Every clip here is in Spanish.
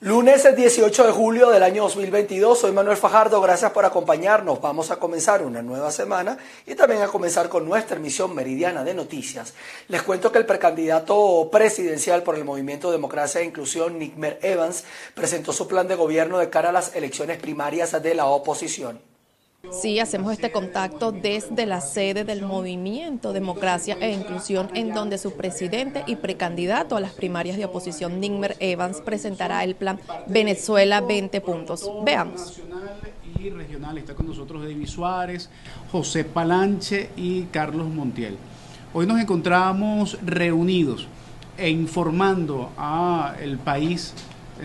Lunes 18 de julio del año 2022, soy Manuel Fajardo, gracias por acompañarnos. Vamos a comenzar una nueva semana y también a comenzar con nuestra emisión meridiana de noticias. Les cuento que el precandidato presidencial por el Movimiento Democracia e Inclusión, Nickmer Evans, presentó su plan de gobierno de cara a las elecciones primarias de la oposición. Sí, hacemos este contacto desde la sede del Movimiento Democracia e Inclusión, en donde su presidente y precandidato a las primarias de oposición, Nigmer Evans, presentará el plan Venezuela 20 puntos. Veamos. Y regional está con nosotros David Suárez, José Palanche y Carlos Montiel. Hoy nos encontramos reunidos e informando al país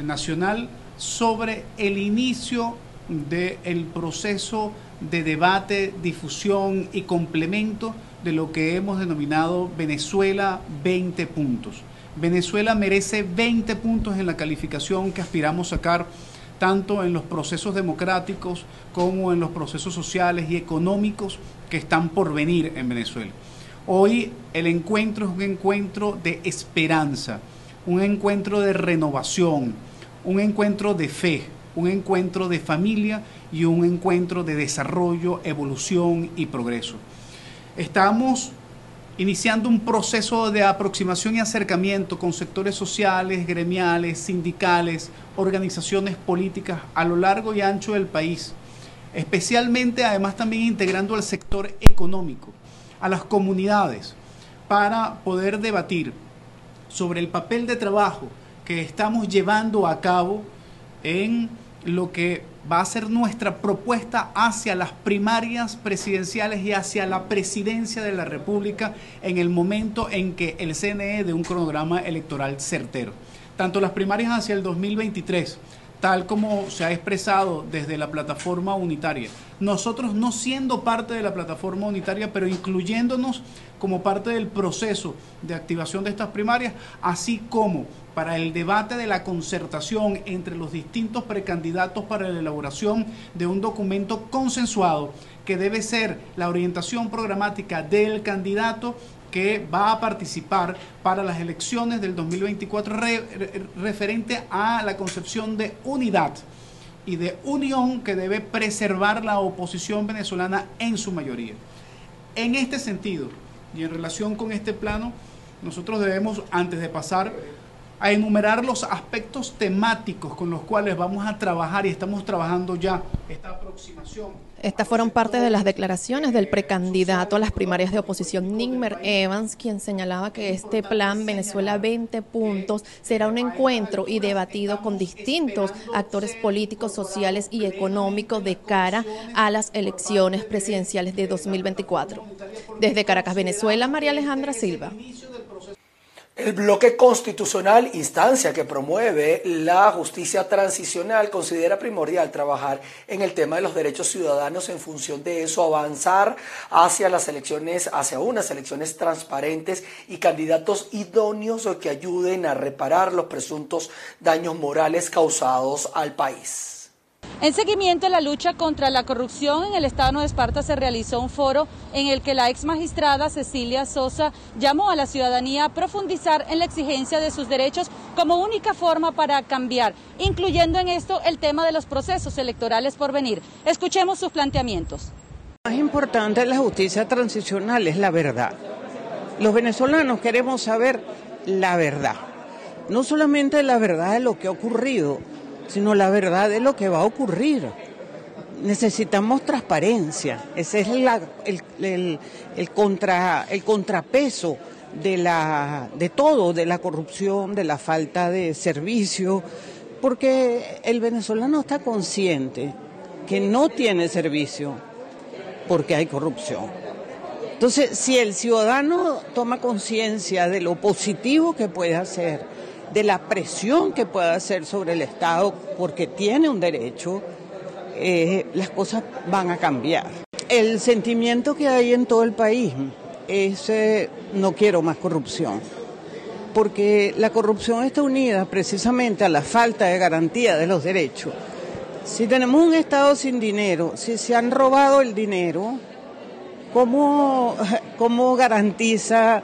nacional sobre el inicio del proceso de debate, difusión y complemento de lo que hemos denominado Venezuela 20 puntos. Venezuela merece 20 puntos en la calificación que aspiramos sacar tanto en los procesos democráticos como en los procesos sociales y económicos que están por venir en Venezuela. Hoy el encuentro es un encuentro de esperanza, un encuentro de renovación, un encuentro de fe, un encuentro de familia y un encuentro de desarrollo, evolución y progreso. Estamos iniciando un proceso de aproximación y acercamiento con sectores sociales, gremiales, sindicales, organizaciones políticas a lo largo y ancho del país, especialmente además también integrando al sector económico, a las comunidades, para poder debatir sobre el papel de trabajo que estamos llevando a cabo en lo que va a ser nuestra propuesta hacia las primarias presidenciales y hacia la presidencia de la República en el momento en que el CNE dé un cronograma electoral certero. Tanto las primarias hacia el 2023, tal como se ha expresado desde la plataforma unitaria, nosotros no siendo parte de la plataforma unitaria, pero incluyéndonos como parte del proceso de activación de estas primarias, así como para el debate de la concertación entre los distintos precandidatos para la elaboración de un documento consensuado que debe ser la orientación programática del candidato que va a participar para las elecciones del 2024 referente a la concepción de unidad y de unión que debe preservar la oposición venezolana en su mayoría. En este sentido y en relación con este plano, nosotros debemos, antes de pasar a enumerar los aspectos temáticos con los cuales vamos a trabajar y estamos trabajando ya esta aproximación. Estas fueron parte de las declaraciones del precandidato a las primarias de oposición, Nigmer Evans, quien señalaba que este plan Venezuela 20 puntos será un encuentro y debatido con distintos actores políticos, sociales y económicos de cara a las elecciones presidenciales de 2024. Desde Caracas, Venezuela, María Alejandra Silva. El bloque constitucional, instancia que promueve la justicia transicional, considera primordial trabajar en el tema de los derechos ciudadanos en función de eso, avanzar hacia las elecciones, hacia unas elecciones transparentes y candidatos idóneos que ayuden a reparar los presuntos daños morales causados al país. En seguimiento a la lucha contra la corrupción en el Estado de Esparta se realizó un foro en el que la ex magistrada Cecilia Sosa llamó a la ciudadanía a profundizar en la exigencia de sus derechos como única forma para cambiar, incluyendo en esto el tema de los procesos electorales por venir. Escuchemos sus planteamientos. Más importante de la justicia transicional es la verdad. Los venezolanos queremos saber la verdad, no solamente la verdad de lo que ha ocurrido, sino la verdad de lo que va a ocurrir. Necesitamos transparencia, ese es el, el, contra, el contrapeso de, la, de todo, de la corrupción, de la falta de servicio, porque el venezolano está consciente que no tiene servicio porque hay corrupción. Entonces, si el ciudadano toma conciencia de lo positivo que puede hacer, de la presión que pueda hacer sobre el Estado porque tiene un derecho, eh, las cosas van a cambiar. El sentimiento que hay en todo el país es eh, no quiero más corrupción, porque la corrupción está unida precisamente a la falta de garantía de los derechos. Si tenemos un Estado sin dinero, si se han robado el dinero, ¿cómo, cómo garantiza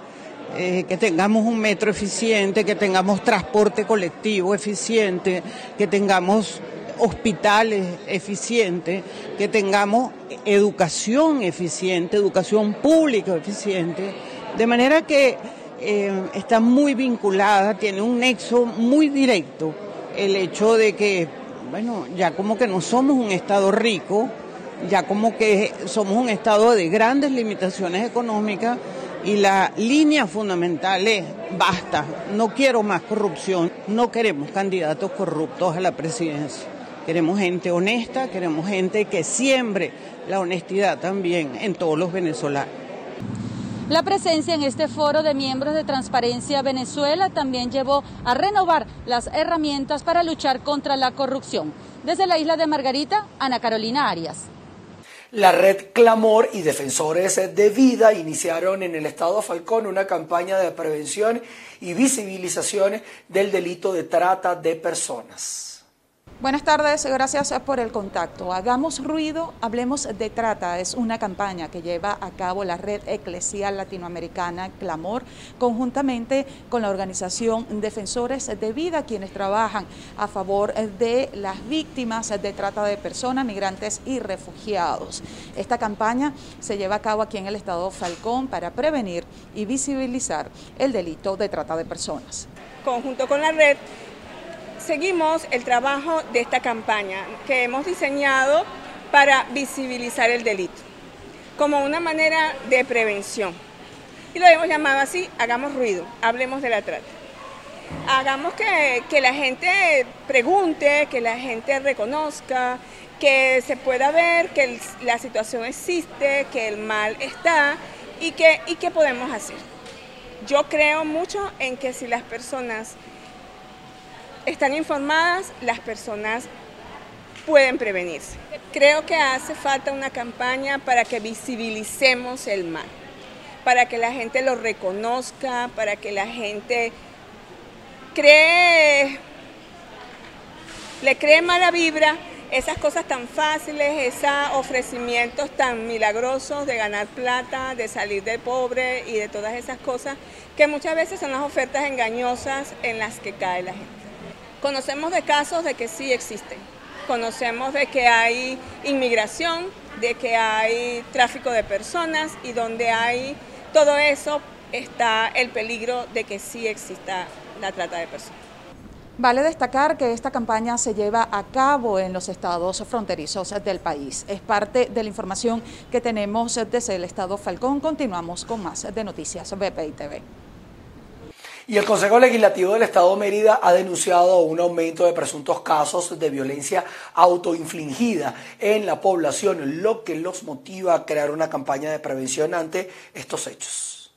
eh, que tengamos un metro eficiente, que tengamos transporte colectivo eficiente, que tengamos hospitales eficientes, que tengamos educación eficiente, educación pública eficiente, de manera que eh, está muy vinculada, tiene un nexo muy directo el hecho de que, bueno, ya como que no somos un Estado rico, ya como que somos un Estado de grandes limitaciones económicas y la línea fundamental es, basta, no quiero más corrupción, no queremos candidatos corruptos a la presidencia. Queremos gente honesta, queremos gente que siembre la honestidad también en todos los venezolanos. La presencia en este foro de miembros de Transparencia Venezuela también llevó a renovar las herramientas para luchar contra la corrupción. Desde la isla de Margarita, Ana Carolina Arias. La red Clamor y Defensores de Vida iniciaron en el Estado Falcón una campaña de prevención y visibilización del delito de trata de personas. Buenas tardes, gracias por el contacto. Hagamos ruido, hablemos de trata. Es una campaña que lleva a cabo la Red Eclesial Latinoamericana Clamor, conjuntamente con la organización Defensores de Vida, quienes trabajan a favor de las víctimas de trata de personas, migrantes y refugiados. Esta campaña se lleva a cabo aquí en el estado Falcón para prevenir y visibilizar el delito de trata de personas. Conjunto con la red seguimos el trabajo de esta campaña que hemos diseñado para visibilizar el delito, como una manera de prevención. Y lo hemos llamado así, hagamos ruido, hablemos de la trata. Hagamos que, la gente pregunte, que la gente reconozca, que se pueda ver que la situación existe, que el mal está y que, y qué podemos hacer. Yo creo mucho en que si las personas están informadas, las personas pueden prevenirse. Creo que hace falta una campaña para que visibilicemos el mal, para que la gente lo reconozca, para que la gente cree, le cree mala vibra esas cosas tan fáciles, esos ofrecimientos tan milagrosos de ganar plata, de salir del pobre y de todas esas cosas que muchas veces son las ofertas engañosas en las que cae la gente. Conocemos de casos de que sí existen. Conocemos de que hay inmigración, de que hay tráfico de personas y donde hay todo eso está el peligro de que sí exista la trata de personas. Vale destacar que esta campaña se lleva a cabo en los estados fronterizos del país. Es parte de la información que tenemos desde el estado Falcón. Continuamos con más de Noticias BPI TV. Y el Consejo Legislativo del Estado de Mérida ha denunciado un aumento de presuntos casos de violencia autoinfligida en la población, lo que los motiva a crear una campaña de prevención ante estos hechos.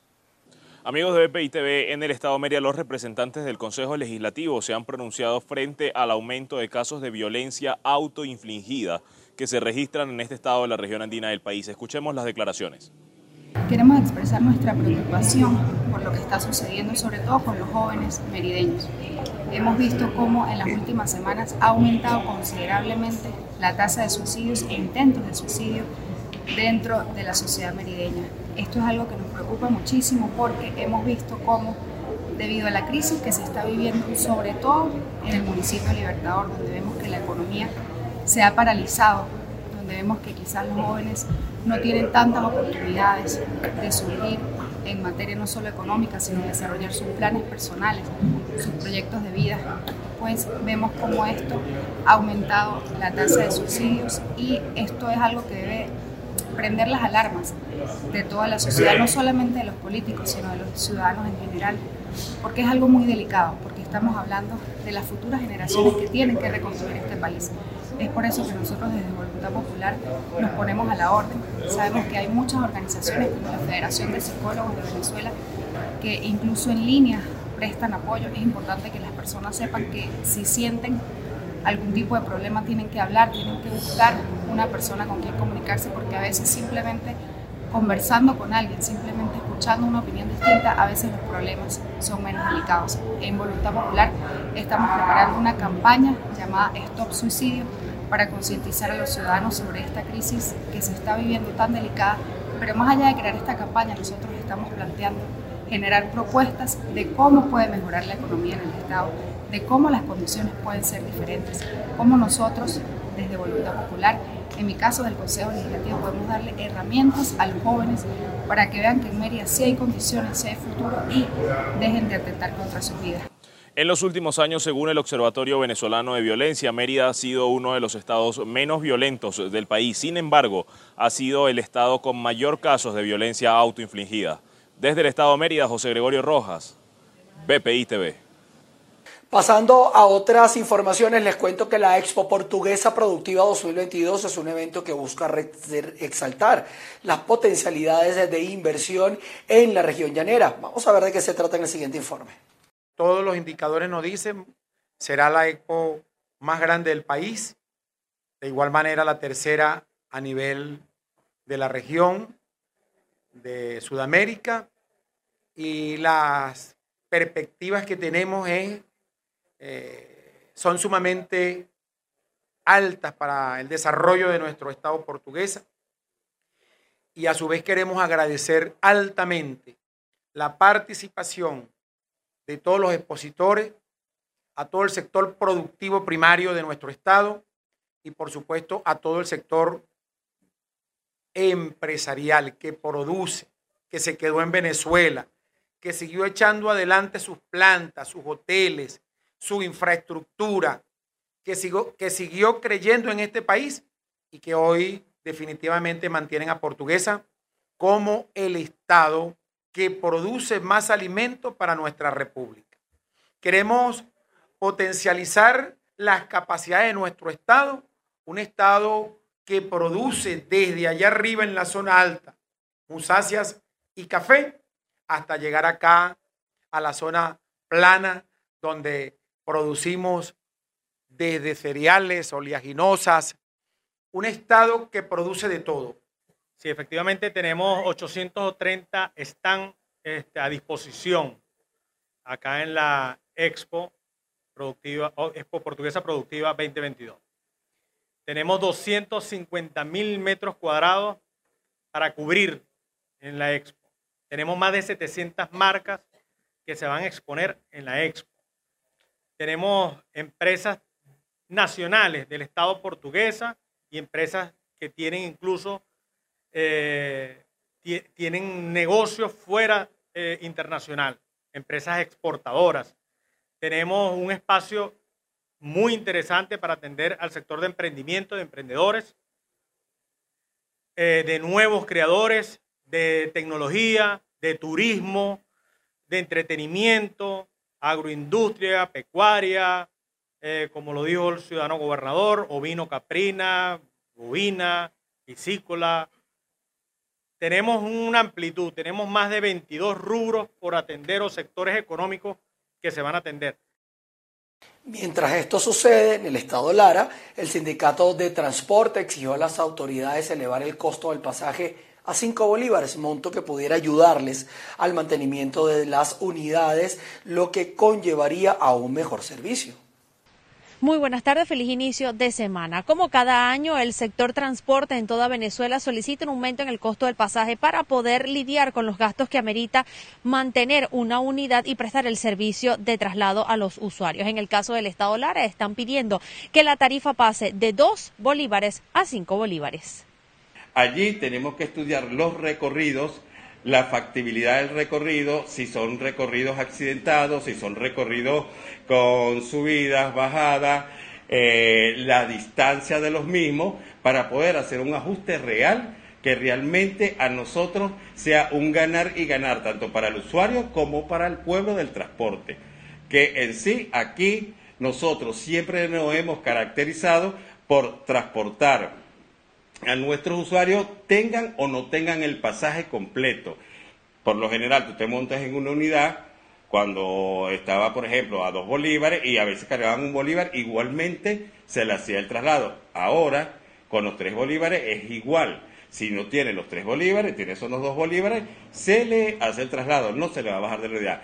Amigos de BPI TV, en el Estado de Mérida los representantes del Consejo Legislativo se han pronunciado frente al aumento de casos de violencia autoinfligida que se registran en este estado de la región andina del país. Escuchemos las declaraciones. Queremos expresar nuestra preocupación por lo que está sucediendo, sobre todo con los jóvenes merideños. Hemos visto cómo en las últimas semanas ha aumentado considerablemente la tasa de suicidios e intentos de suicidio dentro de la sociedad merideña. Esto es algo que nos preocupa muchísimo porque hemos visto cómo, debido a la crisis que se está viviendo, sobre todo en el municipio de Libertador, donde vemos que la economía se ha paralizado, donde vemos que quizás los jóvenes no tienen tantas oportunidades de surgir en materia no solo económica, sino desarrollar sus planes personales, sus proyectos de vida, pues vemos cómo esto ha aumentado la tasa de suicidios y esto es algo que debe prender las alarmas de toda la sociedad, no solamente de los políticos, sino de los ciudadanos en general, porque es algo muy delicado, porque estamos hablando de las futuras generaciones que tienen que reconstruir este país. Es por eso que nosotros desde Voluntad Popular nos ponemos a la orden. Sabemos que hay muchas organizaciones como la Federación de Psicólogos de Venezuela que incluso en línea prestan apoyo. Es importante que las personas sepan que si sienten algún tipo de problema tienen que hablar, tienen que buscar una persona con quien comunicarse porque a veces simplemente conversando con alguien, simplemente escuchando una opinión distinta, a veces los problemas son menos delicados. En Voluntad Popular estamos preparando una campaña llamada Stop Suicidio para concientizar a los ciudadanos sobre esta crisis que se está viviendo tan delicada. Pero más allá de crear esta campaña, nosotros estamos planteando generar propuestas de cómo puede mejorar la economía en el Estado, de cómo las condiciones pueden ser diferentes, cómo nosotros desde Voluntad Popular, en mi caso del Consejo Legislativo, podemos darle herramientas a los jóvenes para que vean que en Mérida sí hay condiciones, sí hay futuro y dejen de atentar contra sus vidas. En los últimos años, según el Observatorio Venezolano de Violencia, Mérida ha sido uno de los estados menos violentos del país. Sin embargo, ha sido el estado con mayor casos de violencia autoinfligida. Desde el estado de Mérida, José Gregorio Rojas, BPI TV. Pasando a otras informaciones, les cuento que la Expo Portuguesa Productiva 2022 es un evento que busca exaltar las potencialidades de inversión en la región llanera. Vamos a ver de qué se trata en el siguiente informe. Todos los indicadores nos dicen, será la Expo más grande del país, de igual manera la tercera a nivel de la región de Sudamérica y las perspectivas que tenemos es son sumamente altas para el desarrollo de nuestro Estado portuguesa. Y a su vez queremos agradecer altamente la participación de todos los expositores, a todo el sector productivo primario de nuestro Estado y por supuesto a todo el sector empresarial que produce, que se quedó en Venezuela, que siguió echando adelante sus plantas, sus hoteles, su infraestructura, que, que siguió creyendo en este país y que hoy definitivamente mantienen a Portuguesa como el Estado que produce más alimento para nuestra República. Queremos potencializar las capacidades de nuestro Estado, un Estado que produce desde allá arriba en la zona alta musáceas y café hasta llegar acá a la zona plana donde producimos desde cereales, oleaginosas, un estado que produce de todo. Sí, efectivamente tenemos 830 están a disposición acá en la Expo Productiva, Expo Portuguesa Productiva 2022. Tenemos 250 mil metros cuadrados para cubrir en la Expo. Tenemos más de 700 marcas que se van a exponer en la Expo tenemos empresas nacionales del Estado portuguesa y empresas que tienen incluso eh, tienen negocios fuera eh, internacional, empresas exportadoras. Tenemos un espacio muy interesante para atender al sector de emprendimiento, de emprendedores, eh, de nuevos creadores, de tecnología, de turismo, de entretenimiento, agroindustria, pecuaria, eh, como lo dijo el ciudadano gobernador, ovino caprina, bovina, piscícola. Tenemos una amplitud, tenemos más de 22 rubros por atender o sectores económicos que se van a atender. Mientras esto sucede, en el estado Lara, el sindicato de transporte exigió a las autoridades elevar el costo del pasaje a 5 bolívares, monto que pudiera ayudarles al mantenimiento de las unidades, lo que conllevaría a un mejor servicio. Muy buenas tardes, feliz inicio de semana. Como cada año, el sector transporte en toda Venezuela solicita un aumento en el costo del pasaje para poder lidiar con los gastos que amerita mantener una unidad y prestar el servicio de traslado a los usuarios. En el caso del Estado Lara, están pidiendo que la tarifa pase de 2 bolívares a 5 bolívares. Allí tenemos que estudiar los recorridos, la factibilidad del recorrido, si son recorridos accidentados, si son recorridos con subidas, bajadas, eh, la distancia de los mismos, para poder hacer un ajuste real que realmente a nosotros sea un ganar y ganar, tanto para el usuario como para el pueblo del transporte. Que en sí aquí nosotros siempre nos hemos caracterizado por transportar a nuestros usuarios tengan o no tengan el pasaje completo. Por lo general, tú te montas en una unidad cuando estaba, por ejemplo, a dos bolívares y a veces cargaban un bolívar, igualmente se le hacía el traslado. Ahora, con los tres bolívares es igual. Si no tiene los tres bolívares, tiene esos dos bolívares, se le hace el traslado, no se le va a bajar de la unidad.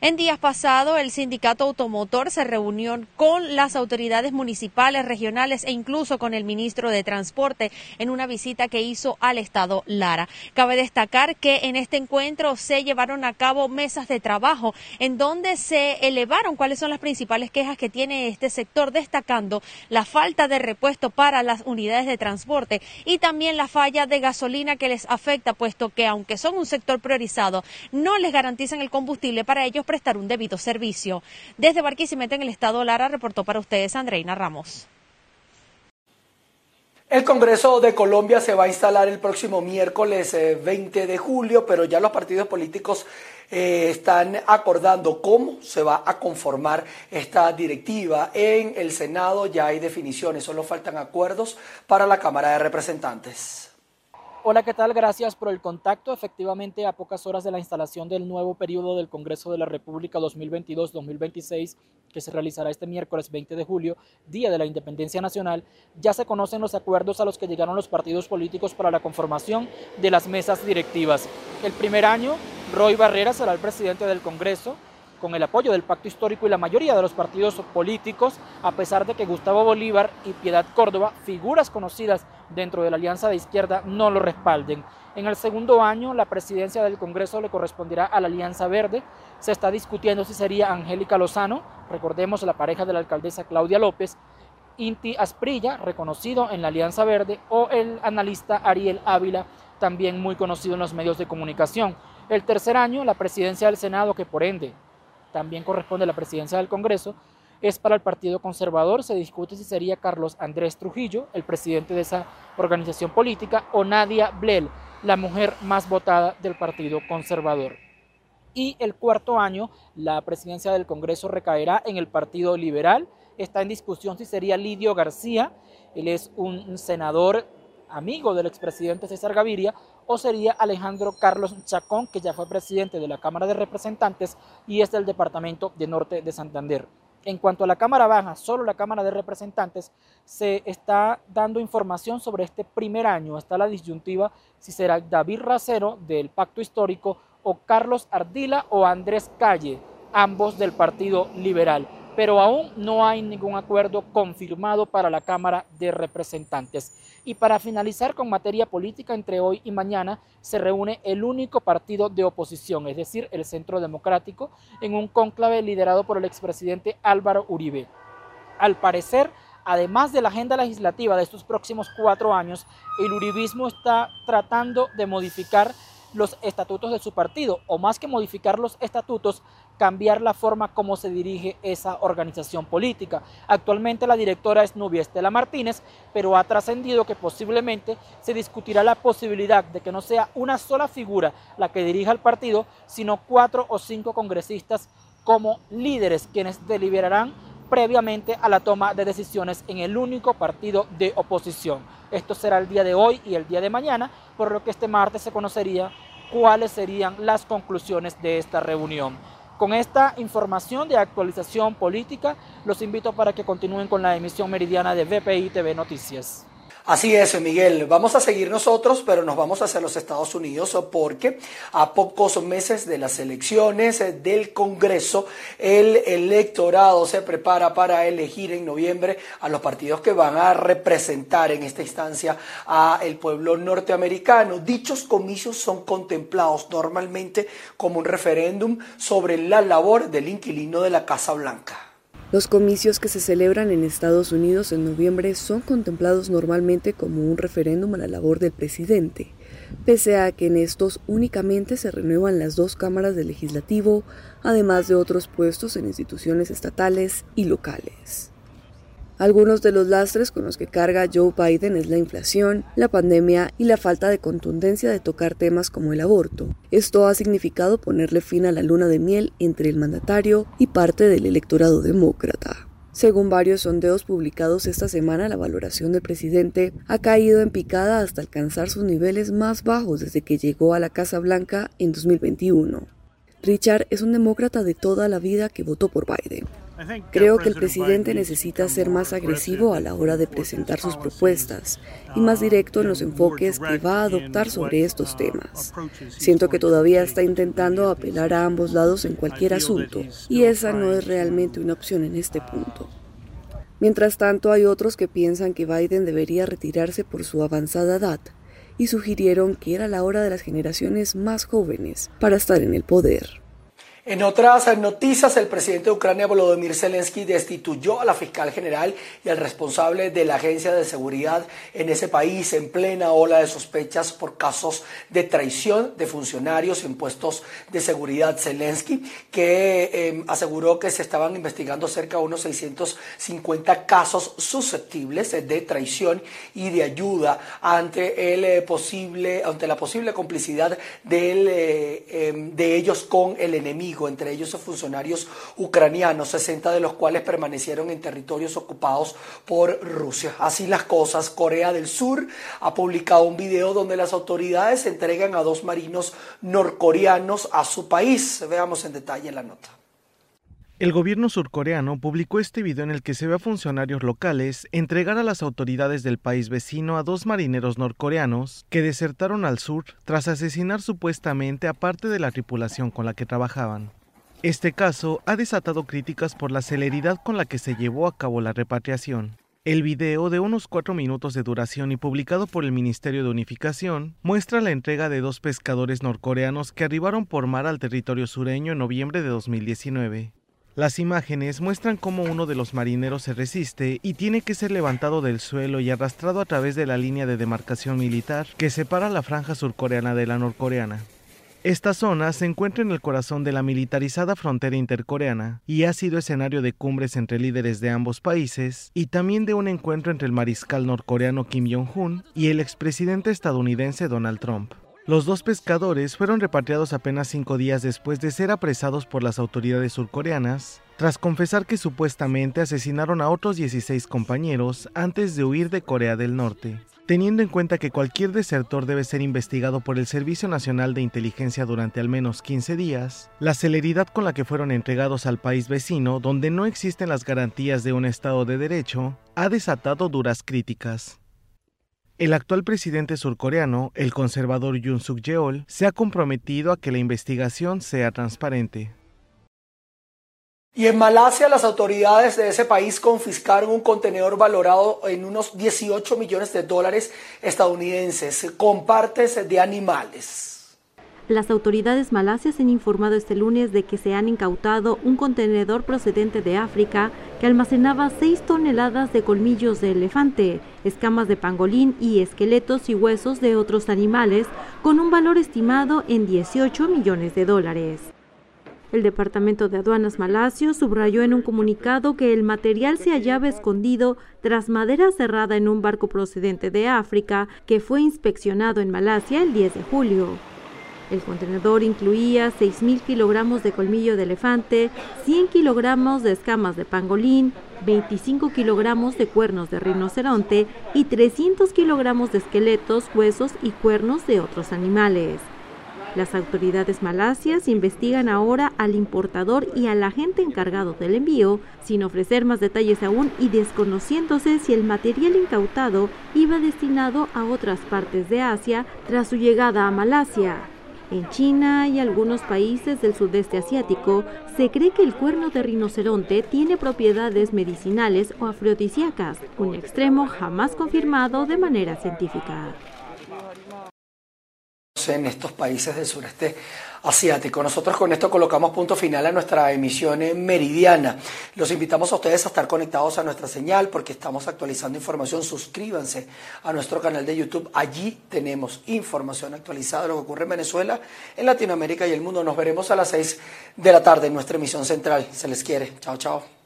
En días pasados, el sindicato automotor se reunió con las autoridades municipales, regionales e incluso con el ministro de Transporte en una visita que hizo al estado Lara. Cabe destacar que en este encuentro se llevaron a cabo mesas de trabajo en donde se elevaron cuáles son las principales quejas que tiene este sector, destacando la falta de repuesto para las unidades de transporte y también la falla de gasolina que les afecta, puesto que aunque son un sector priorizado, no les garantizan el combustible para ellos prestar un debido servicio. Desde Barquisimeto, en el estado Lara, reportó para ustedes Andreina Ramos. El Congreso de Colombia se va a instalar el próximo miércoles 20 eh, de julio, pero ya los partidos políticos eh, están acordando cómo se va a conformar esta directiva. En el Senado ya hay definiciones, solo faltan acuerdos para la Cámara de Representantes. Hola, ¿qué tal? Gracias por el contacto. Efectivamente, a pocas horas de la instalación del nuevo periodo del Congreso de la República 2022-2026, que se realizará este miércoles 20 de julio, Día de la Independencia Nacional, ya se conocen los acuerdos a los que llegaron los partidos políticos para la conformación de las mesas directivas. El primer año, Roy Barrera será el presidente del Congreso, con el apoyo del pacto histórico y la mayoría de los partidos políticos, a pesar de que Gustavo Bolívar y Piedad Córdoba, figuras conocidas dentro de la alianza de izquierda, no lo respalden. En el segundo año, la presidencia del Congreso le corresponderá a la Alianza Verde. Se está discutiendo si sería Angélica Lozano, recordemos la pareja de la alcaldesa Claudia López, Inti Asprilla, reconocido en la Alianza Verde, o el analista Ariel Ávila, también muy conocido en los medios de comunicación. El tercer año, la presidencia del Senado, que por ende también corresponde a la presidencia del Congreso, es para el Partido Conservador. Se discute si sería Carlos Andrés Trujillo, el presidente de esa organización política, o Nadia Blel, la mujer más votada del Partido Conservador. Y el cuarto año, la presidencia del Congreso recaerá en el Partido Liberal. Está en discusión si sería Lidio García, él es un senador amigo del expresidente César Gaviria, o sería Alejandro Carlos Chacón, que ya fue presidente de la Cámara de Representantes y es del Departamento de Norte de Santander. En cuanto a la Cámara Baja, solo la Cámara de Representantes se está dando información sobre este primer año. Está la disyuntiva si será David Racero del Pacto Histórico o Carlos Ardila o Andrés Calle, ambos del Partido Liberal pero aún no hay ningún acuerdo confirmado para la Cámara de Representantes. Y para finalizar con materia política, entre hoy y mañana se reúne el único partido de oposición, es decir, el Centro Democrático, en un cónclave liderado por el expresidente Álvaro Uribe. Al parecer, además de la agenda legislativa de estos próximos cuatro años, el uribismo está tratando de modificar los estatutos de su partido, o más que modificar los estatutos, cambiar la forma como se dirige esa organización política. Actualmente la directora es Nubia Estela Martínez, pero ha trascendido que posiblemente se discutirá la posibilidad de que no sea una sola figura la que dirija el partido, sino cuatro o cinco congresistas como líderes quienes deliberarán previamente a la toma de decisiones en el único partido de oposición. Esto será el día de hoy y el día de mañana, por lo que este martes se conocería cuáles serían las conclusiones de esta reunión. Con esta información de actualización política, los invito para que continúen con la emisión meridiana de VPI TV Noticias. Así es, Miguel. Vamos a seguir nosotros, pero nos vamos hacia los Estados Unidos porque a pocos meses de las elecciones del Congreso, el electorado se prepara para elegir en noviembre a los partidos que van a representar en esta instancia a el pueblo norteamericano. Dichos comicios son contemplados normalmente como un referéndum sobre la labor del inquilino de la Casa Blanca. Los comicios que se celebran en Estados Unidos en noviembre son contemplados normalmente como un referéndum a la labor del presidente, pese a que en estos únicamente se renuevan las dos cámaras del legislativo, además de otros puestos en instituciones estatales y locales. Algunos de los lastres con los que carga Joe Biden es la inflación, la pandemia y la falta de contundencia de tocar temas como el aborto. Esto ha significado ponerle fin a la luna de miel entre el mandatario y parte del electorado demócrata. Según varios sondeos publicados esta semana, la valoración del presidente ha caído en picada hasta alcanzar sus niveles más bajos desde que llegó a la Casa Blanca en 2021. Richard es un demócrata de toda la vida que votó por Biden. Creo que el presidente necesita ser más agresivo a la hora de presentar sus propuestas y más directo en los enfoques que va a adoptar sobre estos temas. Siento que todavía está intentando apelar a ambos lados en cualquier asunto y esa no es realmente una opción en este punto. Mientras tanto, hay otros que piensan que Biden debería retirarse por su avanzada edad y sugirieron que era la hora de las generaciones más jóvenes para estar en el poder. En otras noticias, el presidente de Ucrania, Volodymyr Zelensky, destituyó a la fiscal general y al responsable de la agencia de seguridad en ese país en plena ola de sospechas por casos de traición de funcionarios en puestos de seguridad. Zelensky, que em, aseguró que se estaban investigando cerca de unos 650 casos susceptibles de traición y de ayuda ante el eh, posible, ante la posible complicidad eh, em, de ellos con el enemigo entre ellos funcionarios ucranianos, 60 de los cuales permanecieron en territorios ocupados por Rusia. Así las cosas, Corea del Sur ha publicado un video donde las autoridades entregan a dos marinos norcoreanos a su país. Veamos en detalle la nota. El gobierno surcoreano publicó este video en el que se ve a funcionarios locales entregar a las autoridades del país vecino a dos marineros norcoreanos que desertaron al sur tras asesinar supuestamente a parte de la tripulación con la que trabajaban. Este caso ha desatado críticas por la celeridad con la que se llevó a cabo la repatriación. El video de unos cuatro minutos de duración y publicado por el Ministerio de Unificación muestra la entrega de dos pescadores norcoreanos que arribaron por mar al territorio sureño en noviembre de 2019. Las imágenes muestran cómo uno de los marineros se resiste y tiene que ser levantado del suelo y arrastrado a través de la línea de demarcación militar que separa la franja surcoreana de la norcoreana. Esta zona se encuentra en el corazón de la militarizada frontera intercoreana y ha sido escenario de cumbres entre líderes de ambos países y también de un encuentro entre el mariscal norcoreano Kim Jong-un y el expresidente estadounidense Donald Trump. Los dos pescadores fueron repatriados apenas cinco días después de ser apresados por las autoridades surcoreanas, tras confesar que supuestamente asesinaron a otros 16 compañeros antes de huir de Corea del Norte. Teniendo en cuenta que cualquier desertor debe ser investigado por el Servicio Nacional de Inteligencia durante al menos 15 días, la celeridad con la que fueron entregados al país vecino, donde no existen las garantías de un Estado de Derecho, ha desatado duras críticas. El actual presidente surcoreano, el conservador Yoon Suk Yeol, se ha comprometido a que la investigación sea transparente. Y en Malasia las autoridades de ese país confiscaron un contenedor valorado en unos 18 millones de dólares estadounidenses con partes de animales. Las autoridades malasias han informado este lunes de que se han incautado un contenedor procedente de África que almacenaba 6 toneladas de colmillos de elefante, escamas de pangolín y esqueletos y huesos de otros animales con un valor estimado en 18 millones de dólares. El Departamento de Aduanas Malasio subrayó en un comunicado que el material se hallaba escondido tras madera cerrada en un barco procedente de África que fue inspeccionado en Malasia el 10 de julio. El contenedor incluía 6.000 kilogramos de colmillo de elefante, 100 kilogramos de escamas de pangolín, 25 kilogramos de cuernos de rinoceronte y 300 kilogramos de esqueletos, huesos y cuernos de otros animales. Las autoridades malasias investigan ahora al importador y al agente encargado del envío, sin ofrecer más detalles aún y desconociéndose si el material incautado iba destinado a otras partes de Asia tras su llegada a Malasia. En China y algunos países del sudeste asiático se cree que el cuerno de rinoceronte tiene propiedades medicinales o afrodisíacas, un extremo jamás confirmado de manera científica en estos países del sureste asiático. Nosotros con esto colocamos punto final a nuestra emisión meridiana. Los invitamos a ustedes a estar conectados a nuestra señal porque estamos actualizando información. Suscríbanse a nuestro canal de YouTube. Allí tenemos información actualizada de lo que ocurre en Venezuela, en Latinoamérica y el mundo. Nos veremos a las 6 de la tarde en nuestra emisión central. Se les quiere. Chao, chao.